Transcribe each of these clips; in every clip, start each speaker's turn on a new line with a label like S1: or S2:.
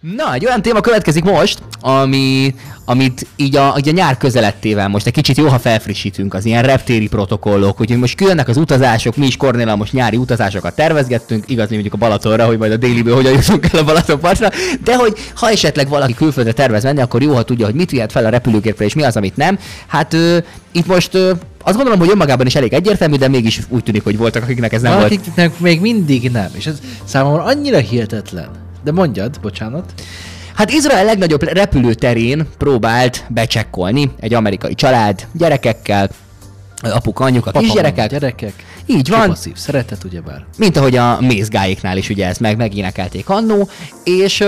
S1: Na, egy olyan téma következik most, ami, amit így a, így a nyár közelettével most egy kicsit jó, ha felfrissítünk az ilyen reptéri protokollok, úgyhogy most kijönnek az utazások, mi is Kornéla most nyári utazásokat tervezgettünk, igaz, mi mondjuk a Balatonra, hogy majd a déliből hogyan jutunk el a Balatonpartra, de hogy ha esetleg valaki külföldre tervez menni, akkor jó, ha tudja, hogy mit vihet fel a repülőgépre, és mi az, amit nem. Hát ö, itt most ö, azt gondolom, hogy önmagában is elég egyértelmű, de mégis úgy tűnik, hogy voltak, akiknek ez nem volt.
S2: Valakiknek még mindig nem, és ez számomra annyira hihetetlen. De mondjad, bocsánat.
S1: Hát Izrael legnagyobb repülőterén próbált becsekkolni egy amerikai család gyerekekkel, apuka, anyuka,
S2: Papa,
S1: kisgyerekek.
S2: Gyerekek.
S1: Így van,
S2: Passzív szeretet, ugyebár.
S1: mint ahogy a mézgáéknál is ugye ezt meg megénekelték annó, és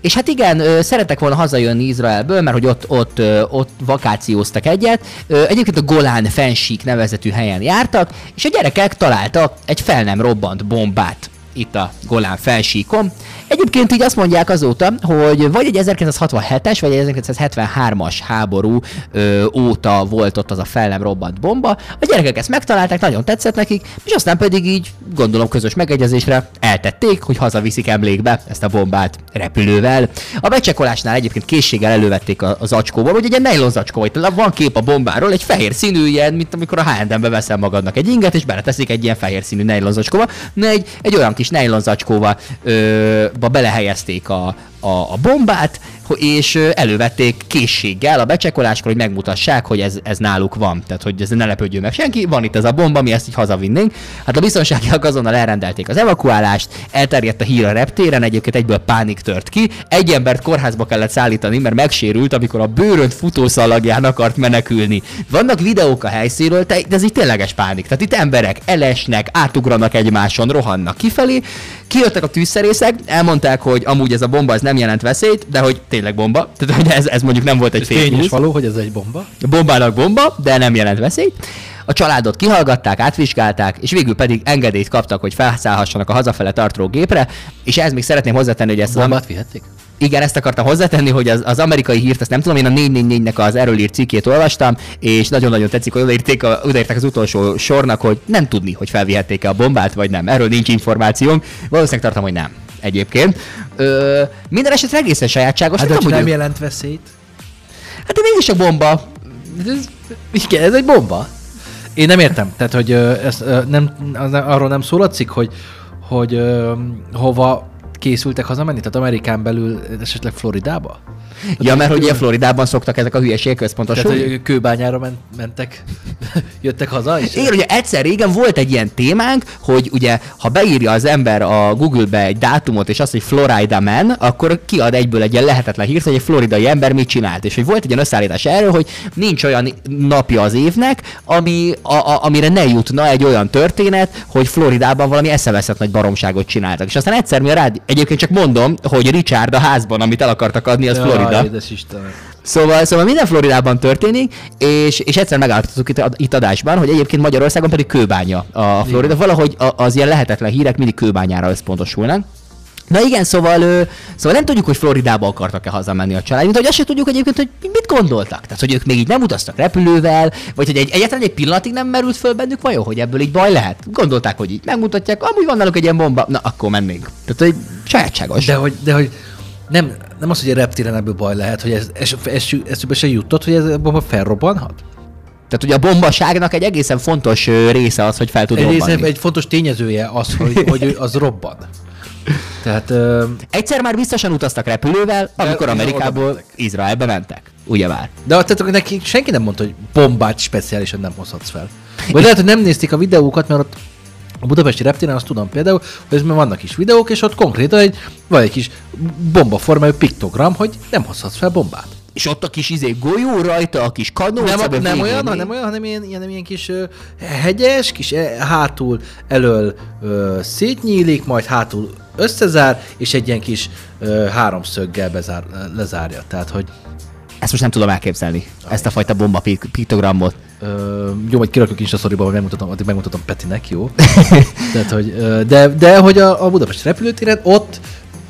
S1: és hát igen, ö, szerettek volna hazajönni Izraelből, mert hogy ott, ott, ott vakációztak egyet. Egyébként a Golán fensík nevezetű helyen jártak, és a gyerekek találtak egy fel nem robbant bombát itt a Golán fensíkon. Egyébként így azt mondják azóta, hogy vagy egy 1967-es, vagy egy 1973-as háború ö, óta volt ott az a fel nem robbant bomba. A gyerekek ezt megtalálták, nagyon tetszett nekik, és aztán pedig így, gondolom közös megegyezésre eltették, hogy hazaviszik emlékbe ezt a bombát repülővel. A becsekolásnál egyébként készséggel elővették a, a zacskóból, hogy egy ilyen nylon zacskó, itt van kép a bombáról, egy fehér színű ilyen, mint amikor a H&M-be veszel magadnak egy inget, és beleteszik egy ilyen fehér színű nylon zacskóba. Egy, egy olyan kis nylon zacskóba ö, ba belehelyezték a, a, a bombát, és elővették készséggel a becsekoláskor, hogy megmutassák, hogy ez, ez náluk van. Tehát, hogy ez ne lepődjön meg senki, van itt ez a bomba, mi ezt így hazavinnénk. Hát a biztonságiak azonnal elrendelték az evakuálást, elterjedt a hír a reptéren, egyébként egyből pánik tört ki. Egy embert kórházba kellett szállítani, mert megsérült, amikor a bőrönt futószalagján akart menekülni. Vannak videók a helyszínről, de ez így tényleges pánik. Tehát itt emberek elesnek, átugranak egymáson, rohannak kifelé. Kijöttek a tűzszerészek, elmondták, hogy amúgy ez a bomba ez nem jelent veszélyt, de hogy tényleg bomba. Tehát, hogy ez, ez mondjuk nem volt egy
S2: Ez
S1: fake news.
S2: való, hogy ez egy bomba.
S1: A bombának bomba, de nem jelent veszélyt. A családot kihallgatták, átvizsgálták, és végül pedig engedélyt kaptak, hogy felszállhassanak a hazafele tartó gépre, és ehhez még szeretném hozzátenni, hogy ezt az,
S2: Bombát vihették?
S1: Igen, ezt akartam hozzátenni, hogy az, az amerikai hírt, ezt nem tudom, én a 444-nek az erről írt cikkét olvastam, és nagyon-nagyon tetszik, hogy odaírték, a, odaírták az utolsó sornak, hogy nem tudni, hogy felvihették-e a bombát, vagy nem. Erről nincs információm. Valószínűleg tartom, hogy nem. Egyébként. Ö, minden esetre egészen sajátságos.
S2: Hát,
S1: nem
S2: nem
S1: hogy ő-
S2: jelent veszélyt.
S1: hát de mégis a bomba.
S2: Ez, igen, ez egy bomba. Én nem értem. Tehát, hogy ez, nem, arról nem szól a cikk, hogy, hogy hova készültek hazamenni? Tehát Amerikán belül esetleg Floridába?
S1: Ja, mert hogy ilyen Floridában szoktak ezek a hülyeségek központosulni.
S2: Tehát, hogy kőbányára ment, mentek, jöttek haza, és
S1: Igen, ugye egyszer régen volt egy ilyen témánk, hogy ugye, ha beírja az ember a Google-be egy dátumot, és azt, hogy Florida man, akkor kiad egyből egy ilyen lehetetlen hírt, hogy egy floridai ember mit csinált. És hogy volt egy ilyen összeállítás erről, hogy nincs olyan napja az évnek, ami, a, a, amire ne jutna egy olyan történet, hogy Floridában valami eszeveszett nagy baromságot csináltak. És aztán egyszer mi a rád, egyébként csak mondom, hogy Richard a házban, amit el akartak adni, az Florida.
S2: Jaj, édes Istenem.
S1: Szóval, szóval minden Floridában történik, és, és egyszer megállapítottuk itt, itt adásban, hogy egyébként Magyarországon pedig kőbánya a Florida. Valahogy a- az ilyen lehetetlen hírek mindig kőbányára összpontosulnak. Na igen, szóval, ö, szóval nem tudjuk, hogy Floridába akartak-e hazamenni a család, mint hogy azt se tudjuk egyébként, hogy mit gondoltak. Tehát, hogy ők még így nem utaztak repülővel, vagy hogy egy, egyáltalán egy pillanatig nem merült föl bennük vajon, hogy ebből így baj lehet. Gondolták, hogy így megmutatják, amúgy van náluk egy ilyen bomba, na akkor mennénk. Tehát, hogy sajátságos.
S2: De hogy, de hogy nem, nem az, hogy a reptéren ebből baj lehet, hogy ez, ez, ez, eszübe se jutott, hogy ez a bomba felrobbanhat?
S1: Tehát ugye a bombaságnak egy egészen fontos része az, hogy fel tud
S2: Egy,
S1: robbanni.
S2: része, egy fontos tényezője az, hogy, hogy ő- az robban. Tehát ö,
S1: Egyszer már biztosan utaztak repülővel, amikor Amerikából. Izraelbe mentek. Ugyebár.
S2: De tehát neki senki nem mondta, hogy bombát speciálisan nem hozhatsz fel. Vagy lehet, hogy nem nézték a videókat, mert ott a budapesti reptéren azt tudom például, hogy ezben vannak is videók, és ott konkrétan egy, van egy kis bombaformájú piktogram, hogy nem hozhatsz fel bombát.
S1: És ott a kis izé golyó rajta, a kis kanó.
S2: Nem, a, nem olyan, hanem olyan, hanem ilyen, ilyen, ilyen kis ö, hegyes, kis e, hátul elől ö, szétnyílik, majd hátul összezár, és egy ilyen kis ö, háromszöggel bezár, lezárja. Tehát, hogy
S1: Ezt most nem tudom elképzelni. Ezt a fajta bomba pik- piktogramot.
S2: Ö, jó, majd kirakjuk is a szoriba, hogy megmutatom, addig megmutatom Petinek, jó? Tehát, hogy, de, de hogy a, a Budapest repülőtéren ott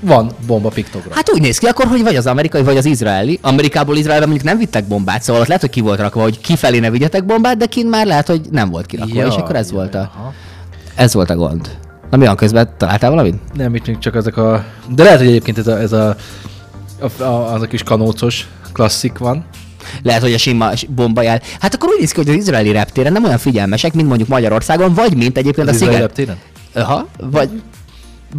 S2: van bomba piktogram.
S1: Hát úgy néz ki akkor, hogy vagy az amerikai, vagy az izraeli. Amerikából Izraelbe mondjuk nem vittek bombát, szóval ott lehet, hogy ki volt rakva, hogy kifelé ne vigyetek bombát, de kint már lehet, hogy nem volt kirakva,
S2: Ja,
S1: és akkor ez
S2: ja,
S1: volt a,
S2: aha.
S1: ez volt a gond. Na mi van közben? Találtál valamit?
S2: Nem, itt csak ezek a... De lehet, hogy egyébként ez a, ez a A, a, az a kis kanócos klasszik van.
S1: Lehet, hogy a sima bomba jel. Hát akkor úgy néz ki, hogy az izraeli reptéren nem olyan figyelmesek, mint mondjuk Magyarországon, vagy mint egyébként
S2: Az
S1: a
S2: izraeli
S1: Sziget.
S2: reptéren?
S1: Aha, vagy,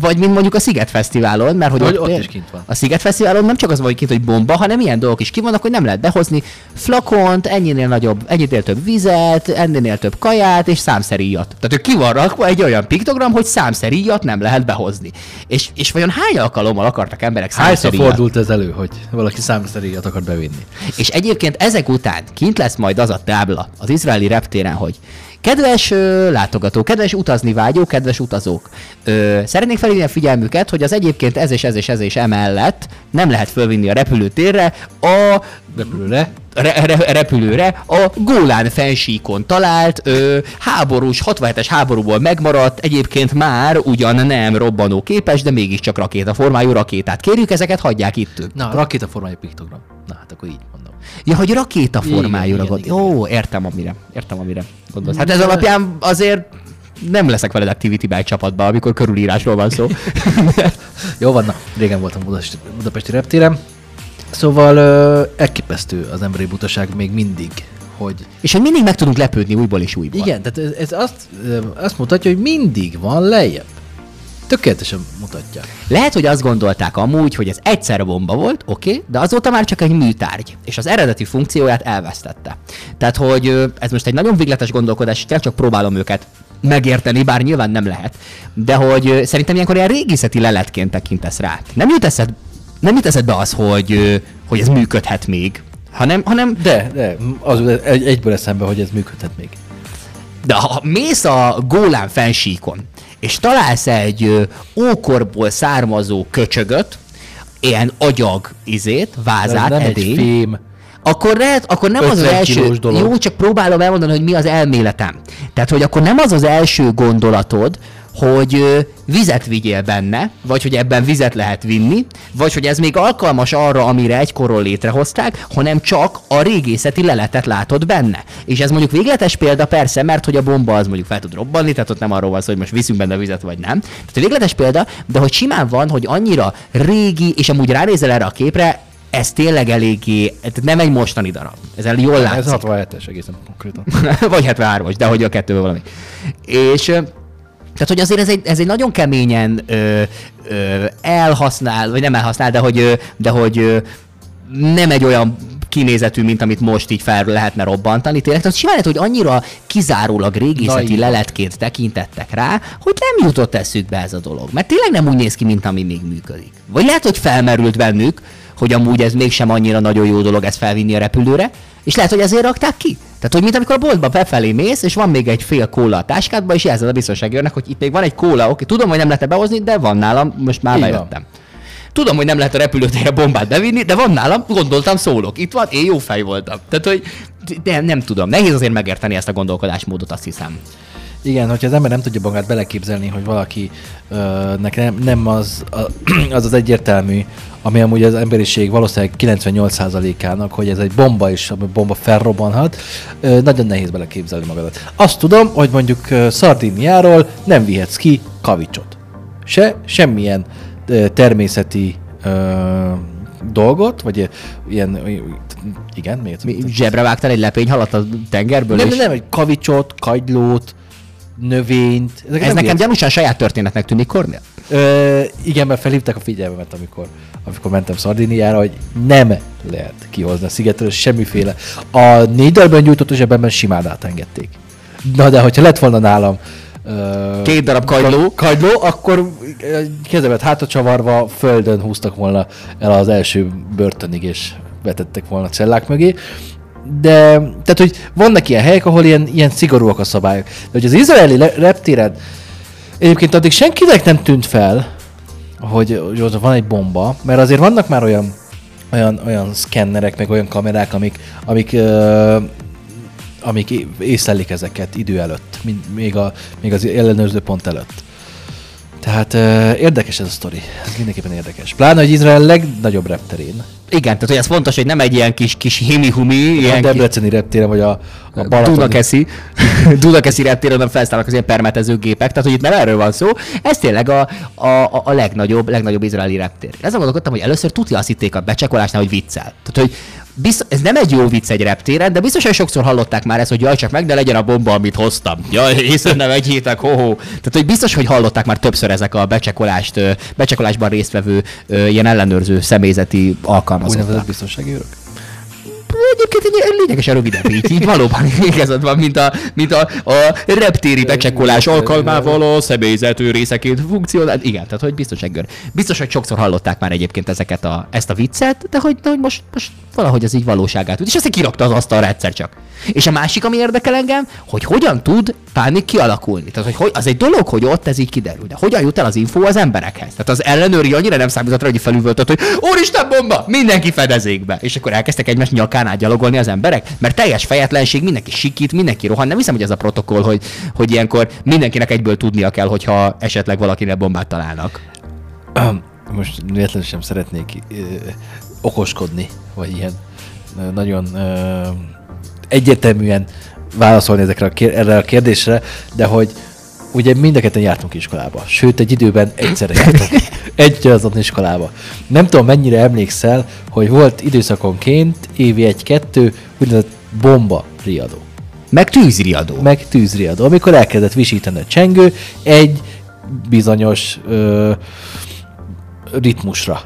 S1: vagy mint mondjuk a Sziget Fesztiválon, mert hogy
S2: Vagy ott is kint van.
S1: A Sziget Fesztiválon nem csak az van, hogy kint, hogy bomba, hanem ilyen dolgok is ki vannak, hogy nem lehet behozni flakont, ennyinél nagyobb, ennyinél több vizet, ennél több kaját és számszeríjat. Tehát ő ki van rakva egy olyan piktogram, hogy számszeríjat nem lehet behozni. És, és vajon hány alkalommal akartak emberek
S2: Hányszor
S1: számszeríjat?
S2: fordult ez elő, hogy valaki számszeríjat akar bevinni?
S1: És egyébként ezek után kint lesz majd az a tábla az izraeli reptéren, hogy Kedves ö, látogató, kedves utazni vágyó, kedves utazók, ö, szeretnék felhívni a figyelmüket, hogy az egyébként ez és ez és ez és emellett nem lehet fölvinni a repülőtérre a
S2: Repülőre.
S1: re- re- repülőre a Gólán fensíkon talált ö, háborús, 67-es háborúból megmaradt, egyébként már ugyan nem robbanó képes, de mégiscsak rakétaformájú rakétát. Kérjük, ezeket hagyják itt.
S2: Na, rakétaformájú piktogram. Na, hát akkor így.
S1: Ja, hogy rakéta gond.
S2: igen,
S1: Jó, értem, amire. Értem, amire gondolsz. Hát ez alapján azért nem leszek veled Activity Bike csapatba, amikor körülírásról van szó.
S2: Jó van, na, régen voltam Budapesti, Budapesti reptéren. Szóval ö, elképesztő az emberi butaság még mindig, hogy
S1: És hogy mindig meg tudunk lepődni újból és újból.
S2: igen, tehát ez, ez azt, azt mutatja, hogy mindig van lejjebb. Tökéletesen mutatja.
S1: Lehet, hogy azt gondolták amúgy, hogy ez egyszer bomba volt, oké, okay, de azóta már csak egy műtárgy, és az eredeti funkcióját elvesztette. Tehát, hogy ez most egy nagyon végletes gondolkodás, és csak próbálom őket megérteni, bár nyilván nem lehet, de hogy szerintem ilyenkor ilyen régészeti leletként tekintesz rá. Nem jut eszed, nem jut eszedbe az, hogy, hogy ez működhet még, hanem, hanem
S2: De, de, az egy, egyből eszembe, hogy ez működhet még.
S1: De ha mész a Gólán fensíkon, és találsz egy ókorból származó köcsögöt, ilyen agyag izét,
S2: Ez
S1: vázát,
S2: nem egy
S1: edény,
S2: fém.
S1: akkor lehet, akkor nem az az
S2: 50
S1: első...
S2: dolog.
S1: Jó, csak próbálom elmondani, hogy mi az elméletem. Tehát, hogy akkor nem az az első gondolatod, hogy vizet vigyél benne, vagy hogy ebben vizet lehet vinni, vagy hogy ez még alkalmas arra, amire egykorról létrehozták, hanem csak a régészeti leletet látod benne. És ez mondjuk végletes példa persze, mert hogy a bomba az mondjuk fel tud robbanni, tehát ott nem arról van szó, hogy most viszünk benne vizet, vagy nem. Tehát a végletes példa, de hogy simán van, hogy annyira régi, és amúgy ránézel erre a képre, ez tényleg eléggé, tehát nem egy mostani darab. Ez el jól látszik.
S2: Ez 67-es egészen konkrétan.
S1: vagy 73-as, de hogy a kettőből valami. És tehát, hogy azért ez egy, ez egy nagyon keményen ö, ö, elhasznál, vagy nem elhasznál, de hogy, de hogy ö, nem egy olyan kinézetű, mint amit most így fel lehetne robbantani. Tényleg, tehát simán lehet, hogy annyira kizárólag régészeti
S2: Naívan.
S1: leletként tekintettek rá, hogy nem jutott eszükbe ez a dolog. Mert tényleg nem úgy néz ki, mint ami még működik. Vagy lehet, hogy felmerült bennük, hogy amúgy ez mégsem annyira nagyon jó dolog ezt felvinni a repülőre, és lehet, hogy ezért rakták ki. Tehát, hogy mint amikor a boltba befelé mész, és van még egy fél kóla a táskádban, és jelzed a biztonsági őrnek, hogy itt még van egy kóla, oké, tudom, hogy nem lehet behozni, de van nálam, most már
S2: van.
S1: bejöttem. Tudom, hogy nem lehet a repülőtérre bombát bevinni, de van nálam, gondoltam, szólok. Itt van, én jó fej voltam. Tehát, hogy de nem tudom. Nehéz azért megérteni ezt a gondolkodásmódot, azt hiszem.
S2: Igen, hogyha az ember nem tudja magát beleképzelni, hogy valaki ö, nem, nem az, a, az az egyértelmű, ami amúgy az emberiség valószínűleg 98%-ának, hogy ez egy bomba is, ami bomba felrobbanhat, ö, nagyon nehéz beleképzelni magadat. Azt tudom, hogy mondjuk ö, Szardiniáról nem vihetsz ki kavicsot. Se, semmilyen ö, természeti ö, dolgot, vagy ilyen, igen, miért?
S1: Mi, zsebre vágtál egy lepényhalat a tengerből?
S2: Nem,
S1: és-
S2: nem, egy kavicsot, kagylót, növényt.
S1: Ez
S2: nem
S1: nekem
S2: vihetsz
S1: gyanúsan saját történetnek tűnik, Kornél.
S2: Ö, igen, mert felhívták a figyelmemet, amikor, amikor mentem Szardiniára, hogy nem lehet kihozni a szigetről semmiféle. A négy darabban gyújtott zsebemben simán átengedték. Na de, hogyha lett volna nálam ö,
S1: Két darab kagyló.
S2: kagyló, akkor kezemet hátra csavarva földön húztak volna el az első börtönig, és vetettek volna cellák mögé. De, tehát, hogy vannak ilyen helyek, ahol ilyen, ilyen szigorúak a szabályok. De hogy az izraeli le- reptéren Egyébként addig senkinek nem tűnt fel, hogy, hogy ott van egy bomba, mert azért vannak már olyan, olyan, olyan szkennerek, meg olyan kamerák, amik, amik, ö, amik észlelik ezeket idő előtt, még, a, még az ellenőrző pont előtt. Tehát ö, érdekes ez a sztori. Ez mindenképpen érdekes. Pláne, hogy Izrael legnagyobb repterén.
S1: Igen, tehát hogy ez fontos, hogy nem egy ilyen kis, kis himi-humi,
S2: Ilyen a. Debreceni reptéren, vagy a, Balatoni.
S1: Dunakeszi, Dunakeszi reptéren felszállnak az ilyen permetező gépek, tehát hogy itt nem erről van szó, ez tényleg a, a, a, a legnagyobb, legnagyobb izraeli reptér. Ezen gondolkodtam, hogy először tudja azt hitték a becsekolásnál, hogy viccel. Tehát, hogy biztos, ez nem egy jó vicc egy reptéren, de biztos, hogy sokszor hallották már ezt, hogy jaj, csak meg, de legyen a bomba, amit hoztam. Jaj, hiszen nem egy hétek, ho, ho. Tehát, hogy biztos, hogy hallották már többször ezek a becsekolást, becsekolásban résztvevő ilyen ellenőrző személyzeti alkalmazottak.
S2: Úgynevezett biztonsági őrök.
S1: Egyébként egy lényegesen rövidebb így, így valóban igazad van, mint a, mint a, a reptéri becsekolás alkalmával a személyzető részeként funkcionál. Igen, tehát hogy biztonsággör. Biztos, hogy sokszor hallották már egyébként ezeket a, ezt a viccet, de hogy, de hogy most, most valahogy ez így valóságát tud. És aztán kirakta az asztalra egyszer csak. És a másik, ami érdekel engem, hogy hogyan tud pánik kialakulni. Tehát, hogy, hogy az egy dolog, hogy ott ez így kiderül, de hogyan jut el az info az emberekhez. Tehát az ellenőri annyira nem számított rá, hogy felüvöltött, hogy úristen bomba, mindenki fedezékbe. És akkor elkezdtek egymás nyakán átgyalogolni az emberek, mert teljes fejetlenség, mindenki sikít, mindenki rohan. Nem hiszem, hogy ez a protokoll, hogy, hogy ilyenkor mindenkinek egyből tudnia kell, hogyha esetleg valakinek bombát találnak.
S2: Most véletlenül sem szeretnék ö, okoskodni, vagy ilyen nagyon ö, egyértelműen válaszolni ezekre a kér, erre a kérdésre, de hogy ugye mind a ketten jártunk iskolába. Sőt, egy időben egyszerre jártunk. egy azon iskolába. Nem tudom, mennyire emlékszel, hogy volt időszakonként évi egy-kettő úgynevezett bomba riadó
S1: Meg tűzriadó.
S2: meg tűzriadó, amikor elkezdett visítani a csengő egy bizonyos ö, ritmusra.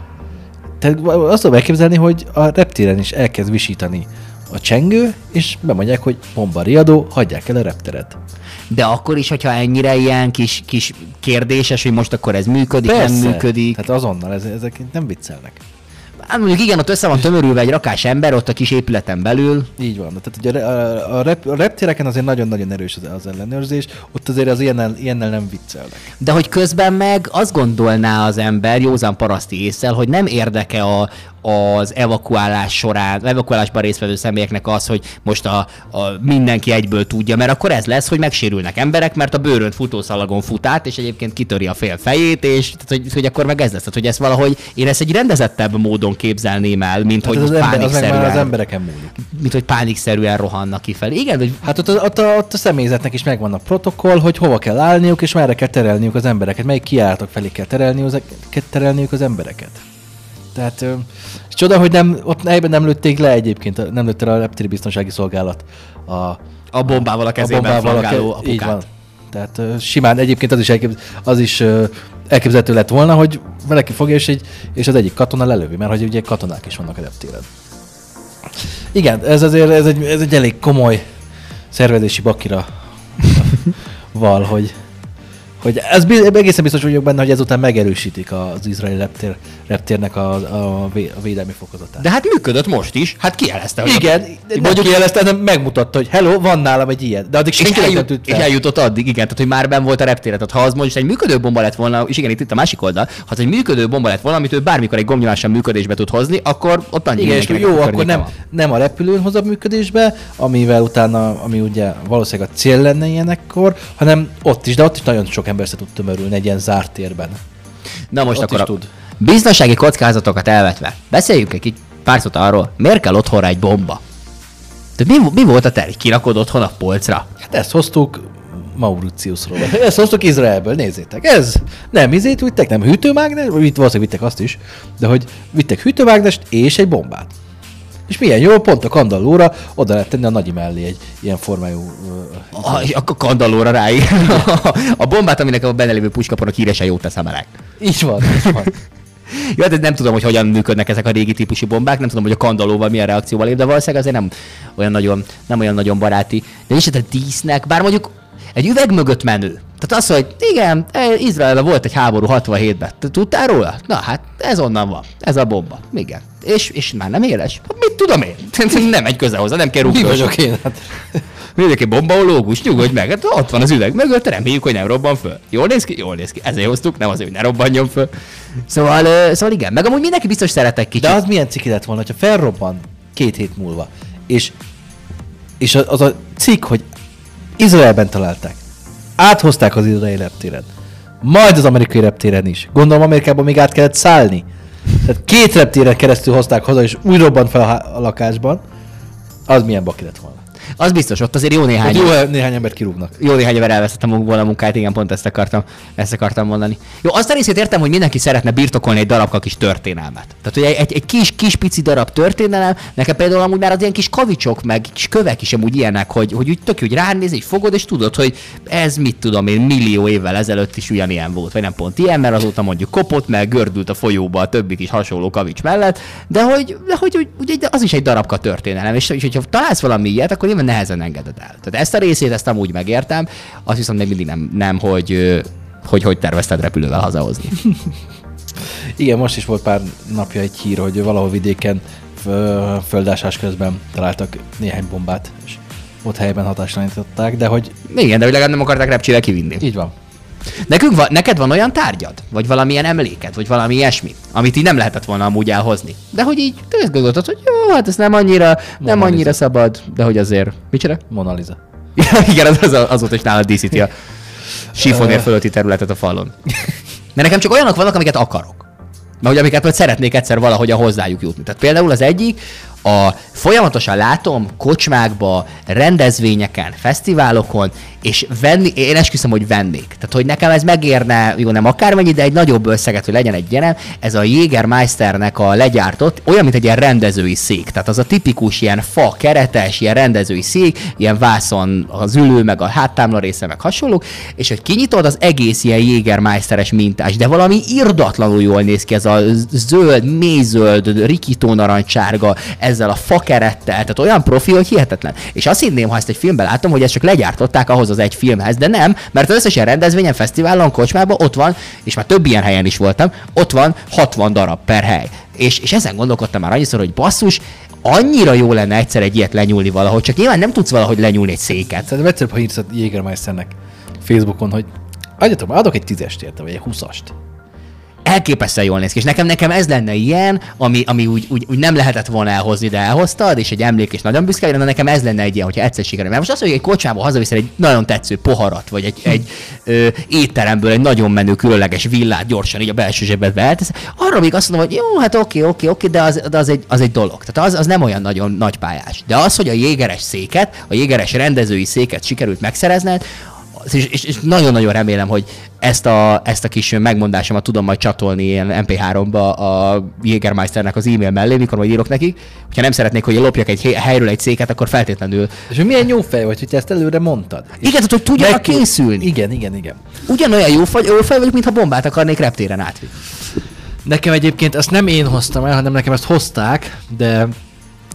S2: Tehát azt tudom elképzelni, hogy a reptéren is elkezd visítani a csengő, és bemondják, hogy bomba riadó, hagyják el a repteret.
S1: De akkor is, hogyha ennyire ilyen kis, kis kérdéses, hogy most akkor ez működik, nem működik.
S2: Tehát azonnal, ez, ezek nem viccelnek.
S1: Hát mondjuk igen, ott össze van tömörülve egy rakás ember ott a kis épületen belül.
S2: Így van. Tehát ugye a, a, rep, a reptéreken azért nagyon-nagyon erős az, az ellenőrzés, ott azért az ilyennel, ilyennel nem viccelnek.
S1: De hogy közben meg azt gondolná az ember józan paraszti észsel, hogy nem érdeke a, az evakuálás során, evakuálásban résztvevő személyeknek az, hogy most a, a mindenki egyből tudja, mert akkor ez lesz, hogy megsérülnek emberek, mert a bőrönt futószalagon fut át, és egyébként kitöri a fél fejét, és tehát, hogy, hogy akkor meg ez lesz. Tehát, hogy ezt valahogy én ezt egy rendezettebb módon képzelném el, mint
S2: Hát
S1: hogy
S2: az, az, ember, az
S1: pánikszerűen,
S2: az embereken múlik.
S1: mint hogy pánikszerűen rohannak kifelé. Igen, hogy
S2: Hát ott, ott, a, ott a személyzetnek is megvan a protokoll, hogy hova kell állniuk, és merre kell terelniük az embereket, melyik kiállatok felé kell terelniük, terelniük az embereket. Tehát, ö, csoda, hogy nem, ott helyben nem lőtték le egyébként, nem lőtte le a reptéri biztonsági szolgálat a,
S1: a bombával a kezében
S2: bombával a ke- Így
S1: apukát.
S2: van. Tehát ö, simán egyébként az is, elkép, az is ö, elképzelhető lett volna, hogy valaki fogja, és, egy, és az egyik katona lelövi, mert hogy ugye katonák is vannak a reptéren. Igen, ez azért ez egy, ez egy elég komoly szervezési bakira val, hogy, hogy ez egészen biztos vagyok benne, hogy ezután megerősítik az izraeli reptér, reptérnek a, a, a védelmi fokozatát.
S1: De hát működött most is, hát kijelezte,
S2: igen, mondjuk jelezte, hanem megmutatta, hogy hello, van nálam egy ilyen. De addig senki nem
S1: eljut,
S2: tűnt
S1: és eljutott addig, igen, tehát hogy már ben volt a reptéren. Tehát ha az most egy működő bomba lett volna, és igen, itt, itt a másik oldal, ha az egy működő bomba lett volna, amit ő bármikor egy gombnyomással működésbe tud hozni, akkor ott annyi
S2: Igen, és jó,
S1: a
S2: akkor nem, nem a repülőn hoz a működésbe, amivel utána, ami ugye valószínűleg a cél lenne ilyenekkor, hanem ott is, de ott is nagyon sok ember se tud tömörülni egy ilyen zárt térben.
S1: Na most
S2: ott
S1: akkor a
S2: tud.
S1: biztonsági kockázatokat elvetve, beszéljünk egy kicsit pár szót arról, miért kell otthonra egy bomba? De mi, mi volt a terv? Kirakod otthon a polcra?
S2: Hát ezt hoztuk Mauritiusról. Ezt hoztuk Izraelből, nézzétek. Ez nem izét vittek, nem hűtőmágnes, itt valószínűleg vittek azt is, de hogy vittek hűtőmágnest és egy bombát. És milyen jó, pont a kandallóra oda lehet tenni a nagyi mellé egy ilyen formájú... ö,
S1: A, a kandallóra ráig. a bombát, aminek a benne lévő puskaponok híresen jót tesz a meleg.
S2: Így van, így van.
S1: Jó, hát nem tudom, hogy hogyan működnek ezek a régi típusú bombák, nem tudom, hogy a kandalóval milyen reakcióval ér, de valószínűleg azért nem olyan nagyon, nem olyan nagyon baráti. De is a dísznek, bár mondjuk egy üveg mögött menő. Tehát az, hogy igen, eh, Izraelben volt egy háború 67-ben. Te tudtál róla? Na hát, ez onnan van. Ez a bomba. Igen. És, és már nem éles? Hát mit tudom én? Nem egy közel hozzá, nem kell
S2: Mi
S1: rúgni.
S2: vagyok én? Hát,
S1: Mindenki bombaológus, nyugodj meg, hát ott van az üveg mögött, reméljük, hogy nem robban föl. Jól néz ki? Jól néz ki. Ezért hoztuk, nem azért, hogy ne robbanjon föl. Szóval, szóval igen, meg amúgy mindenki biztos szeretek kicsit.
S2: de az milyen ciki lett volna, ha felrobban két hét múlva, és, és az a cikk, hogy Izraelben találták. Áthozták az izraeli reptéren. Majd az amerikai reptéren is. Gondolom Amerikában még át kellett szállni. Tehát két reptéren keresztül hozták haza, és úgy robbant fel a, lakásban. Az milyen baki lett volna.
S1: Az biztos, ott azért jó néhány,
S2: jó, néhány embert kirúgnak.
S1: jó néhány ember elveszett a munkból a munkát, igen, pont ezt akartam, ezt akartam mondani. Jó, azt a részét értem, hogy mindenki szeretne birtokolni egy darabka kis történelmet. Tehát, hogy egy, egy, kis, kis pici darab történelem, nekem például amúgy már az ilyen kis kavicsok, meg kis kövek is amúgy ilyenek, hogy, hogy úgy tök hogy ránéz, így fogod, és tudod, hogy ez mit tudom én, millió évvel ezelőtt is ugyanilyen volt, vagy nem pont ilyen, mert azóta mondjuk kopott, meg gördült a folyóba a többi kis hasonló kavics mellett, de hogy, de hogy, hogy de az is egy darabka történelem, és, és hogyha találsz valami ilyet, akkor nyilván nehezen engeded el. Tehát ezt a részét, ezt amúgy megértem, azt viszont még mindig nem, nem hogy, hogy hogy tervezted repülővel hazahozni.
S2: Igen, most is volt pár napja egy hír, hogy valahol vidéken fö- földásás közben találtak néhány bombát, és ott helyben hatástalanították, de hogy
S1: Igen, de hogy legalább nem akarták repcsivel kivinni.
S2: így van.
S1: Nekünk van, neked van olyan tárgyad? Vagy valamilyen emléked? Vagy valami ilyesmi? Amit így nem lehetett volna amúgy elhozni? De hogy így te ezt gondoltad, hogy jó, hát ez nem annyira, nem
S2: Mona
S1: annyira
S2: Lisa.
S1: szabad, de hogy azért... Csinál?
S2: Mona Lisa.
S1: Igen, az, az, azóta is nálad díszíti a sifonér fölötti területet a falon. Mert nekem csak olyanok vannak, amiket akarok. Mert hogy amiket majd szeretnék egyszer valahogyan hozzájuk jutni. Tehát például az egyik, a folyamatosan látom kocsmákba, rendezvényeken, fesztiválokon, és venni, én esküszöm, hogy vennék. Tehát, hogy nekem ez megérne, jó nem akármennyi, de egy nagyobb összeget, hogy legyen egy gyerem, ez a Jägermeisternek a legyártott, olyan, mint egy ilyen rendezői szék. Tehát az a tipikus ilyen fa keretes, ilyen rendezői szék, ilyen vászon az ülő, meg a háttámla része, meg hasonlók, és hogy kinyitod, az egész ilyen Jägermeisteres mintás, de valami irdatlanul jól néz ki, ez a zöld, mélyzöld, rikító narancsárga, ezzel a fakerettel, tehát olyan profi, hogy hihetetlen. És azt hinném, ha ezt egy filmben látom, hogy ezt csak legyártották ahhoz az egy filmhez, de nem, mert az összes ilyen rendezvényen, fesztiválon, kocsmában ott van, és már több ilyen helyen is voltam, ott van 60 darab per hely. És, és ezen gondolkodtam már annyiszor, hogy basszus, annyira jó lenne egyszer egy ilyet lenyúlni valahogy, csak nyilván nem tudsz valahogy lenyúlni egy széket.
S2: Szerintem egyszerűbb, ha írsz a Jägermeisternek Facebookon, hogy adjatok, adok egy tízest érte, vagy egy huszast.
S1: Elképesztően jól néz ki. És nekem, nekem ez lenne ilyen, ami, ami úgy, úgy, úgy, nem lehetett volna elhozni, de elhoztad, és egy emlék, és nagyon büszke, de nekem ez lenne egy ilyen, hogyha egyszer sikerül. Mert most azt, hogy egy kocsmába hazaviszel egy nagyon tetsző poharat, vagy egy, egy ö, étteremből egy nagyon menő, különleges villát gyorsan így a belső zsebedbe eltesz, arra még azt mondom, hogy jó, hát oké, oké, oké, de az, de az, egy, az egy dolog. Tehát az, az nem olyan nagyon nagy pályás. De az, hogy a jégeres széket, a jégeres rendezői széket sikerült megszerezned, az- és, és, és nagyon-nagyon remélem, hogy ezt a, ezt a kis megmondásomat tudom majd csatolni ilyen MP3-ba a Jägermeisternek az e-mail mellé, mikor majd írok nekik. Ha nem szeretnék, hogy lopjak egy hely- helyről egy széket, akkor feltétlenül.
S2: És hogy milyen jó fej vagy, hogy te ezt előre mondtad.
S1: Igen, tehát, hogy tudjanak
S2: neki-
S1: készülni.
S2: Igen, igen, igen.
S1: Ugyanolyan jó, faj, jó fej vagyok, mintha bombát akarnék reptéren átvinni.
S2: Nekem egyébként ezt nem én hoztam el, hanem nekem ezt hozták, de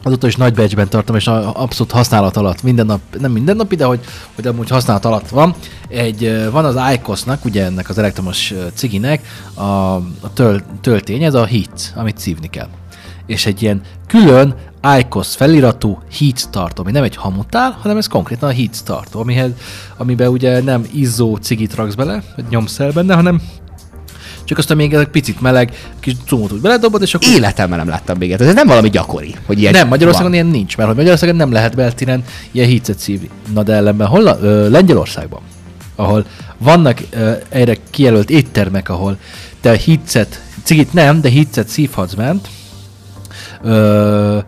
S2: azóta is nagy becsben tartom, és abszolút használat alatt, minden nap, nem minden nap, de hogy, hogy amúgy használat alatt van. Egy, van az IQOS-nak, ugye ennek az elektromos ciginek a, a töl, töltény, ez a heat, amit szívni kell. És egy ilyen külön IQOS feliratú heat tartó, ami nem egy hamutál, hanem ez konkrétan a heat tartó, amihez, amiben ugye nem izzó cigit raksz bele, nyomsz el benne, hanem csak azt, még egy picit meleg, kis cumót úgy beledobod, és akkor
S1: Életemben nem láttam még ilyet. Ez nem valami gyakori, hogy ilyen
S2: nem, Magyarországon
S1: van.
S2: ilyen nincs, mert hogy Magyarországon nem lehet beltéren ilyen hícet szívni. Na de ellenben hol? Ö, Lengyelországban, ahol vannak ö, erre kijelölt éttermek, ahol te hícet, cigit nem, de hícet szívhatsz bent, ö,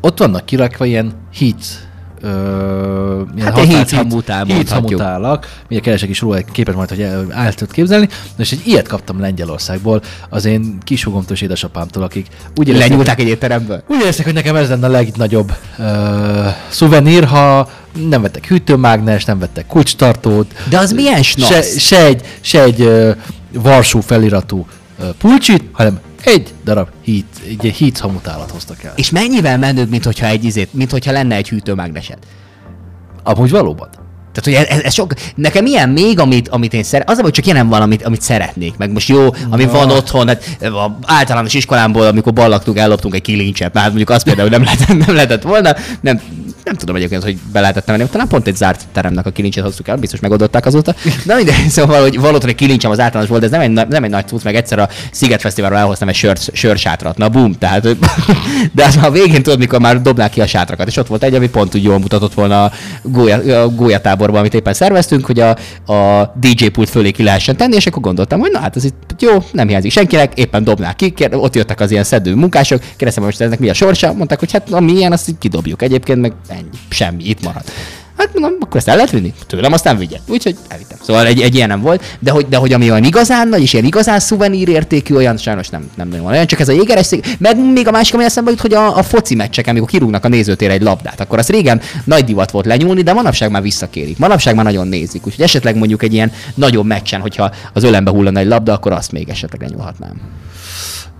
S2: ott vannak kirakva ilyen híc Ö,
S1: Hát egy
S2: határ-
S1: hízhamutál mondhatjuk.
S2: hízhamutálak, ugye keresek is róla, egy képes majd, hogy el tudod képzelni. És egy ilyet kaptam Lengyelországból, az én kisugomtól és édesapámtól, akik úgy érezték,
S1: Lenyúlták egy étteremből?
S2: úgy érezték, hogy nekem ez lenne a legnagyobb uh, szuvenír, ha nem vettek hűtőmágnes, nem vettek kulcstartót.
S1: De az milyen
S2: Se,
S1: snasz?
S2: se egy, se egy uh, Varsó feliratú pulcsit, hanem egy darab hít, egy hít hamutálat hoztak el.
S1: És mennyivel menőbb, mint hogyha, egy izét, mint hogyha lenne egy hűtőmágnesed?
S2: Amúgy valóban.
S1: Tehát, hogy ez, ez sok, nekem ilyen még, amit, amit én szeretnék, az hogy csak ilyen van, amit, amit szeretnék. Meg most jó, ami
S2: Na.
S1: van otthon, hát a általános iskolámból, amikor ballaktunk, elloptunk egy kilincset, már mondjuk azt például nem lehetett, nem lehetett volna, nem, nem tudom egyébként, hogy be lehetett menni, talán pont egy zárt teremnek a kilincset hoztuk el, biztos megoldották azóta. De mindegy, szóval, hogy otthon egy kilincsem az általános volt, de ez nem egy, na- nem egy nagy cucc, meg egyszer a Sziget Fesztiválról elhoztam egy sör, sörsátrat, na bum, tehát, de az már a végén tudod, mikor már dobnák ki a sátrakat, és ott volt egy, ami pont úgy jól mutatott volna a gólya, gólyatáborban, amit éppen szerveztünk, hogy a, a DJ pult fölé ki lehessen tenni, és akkor gondoltam, hogy na hát ez itt jó, nem hiányzik senkinek, éppen dobnák ki, kér, ott jöttek az ilyen szedő munkások, kérdeztem, most ennek mi a sorsa, mondták, hogy hát ami ilyen, azt így kidobjuk egyébként, meg ennyi. Semmi, itt marad. Hát mondom, akkor ezt el lehet vinni? Tőlem aztán vigye. Úgyhogy elvittem. Szóval egy, egy ilyen nem volt, de hogy, de hogy ami olyan igazán nagy, és ilyen igazán szuvenír értékű, olyan sajnos nem, nem nagyon van. Olyan csak ez a jégeres meg még a másik, ami eszembe jut, hogy a, a foci meccseken, amikor kirúgnak a nézőtére egy labdát, akkor az régen nagy divat volt lenyúlni, de manapság már visszakérik. Manapság már nagyon nézik. Úgyhogy esetleg mondjuk egy ilyen nagyobb meccsen, hogyha az ölembe hullana egy labda, akkor azt még esetleg lenyúlhatnám.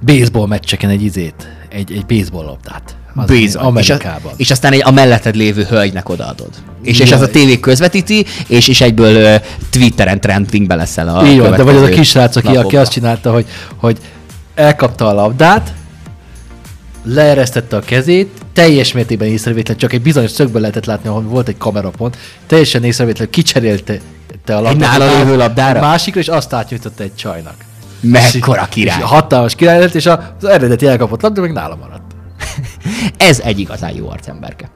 S2: Baseball meccseken egy izét, egy, egy baseball labdát. Az
S1: Bizony.
S2: Amerikában.
S1: És, és aztán egy, a melletted lévő hölgynek odaadod. És, és
S2: Jaj.
S1: ez a tévé közvetíti, és, és egyből ö, Twitteren trendingbe leszel a
S2: Így van, de vagy az a
S1: következő
S2: kis srác, aki, aki
S1: napokban.
S2: azt csinálta, hogy, hogy elkapta a labdát, leeresztette a kezét, teljes mértékben észrevétlen, csak egy bizonyos szögből lehetett látni, ahol volt egy kamerapont, teljesen észrevétlen, kicserélte te a labdát.
S1: nála
S2: a
S1: lévő labdára?
S2: A másikra, és azt átnyújtotta egy csajnak.
S1: Mekkora
S2: És
S1: király.
S2: hatalmas király lett, és az eredeti elkapott labda meg nála maradt.
S1: Ez egy igazán jó arcemberke.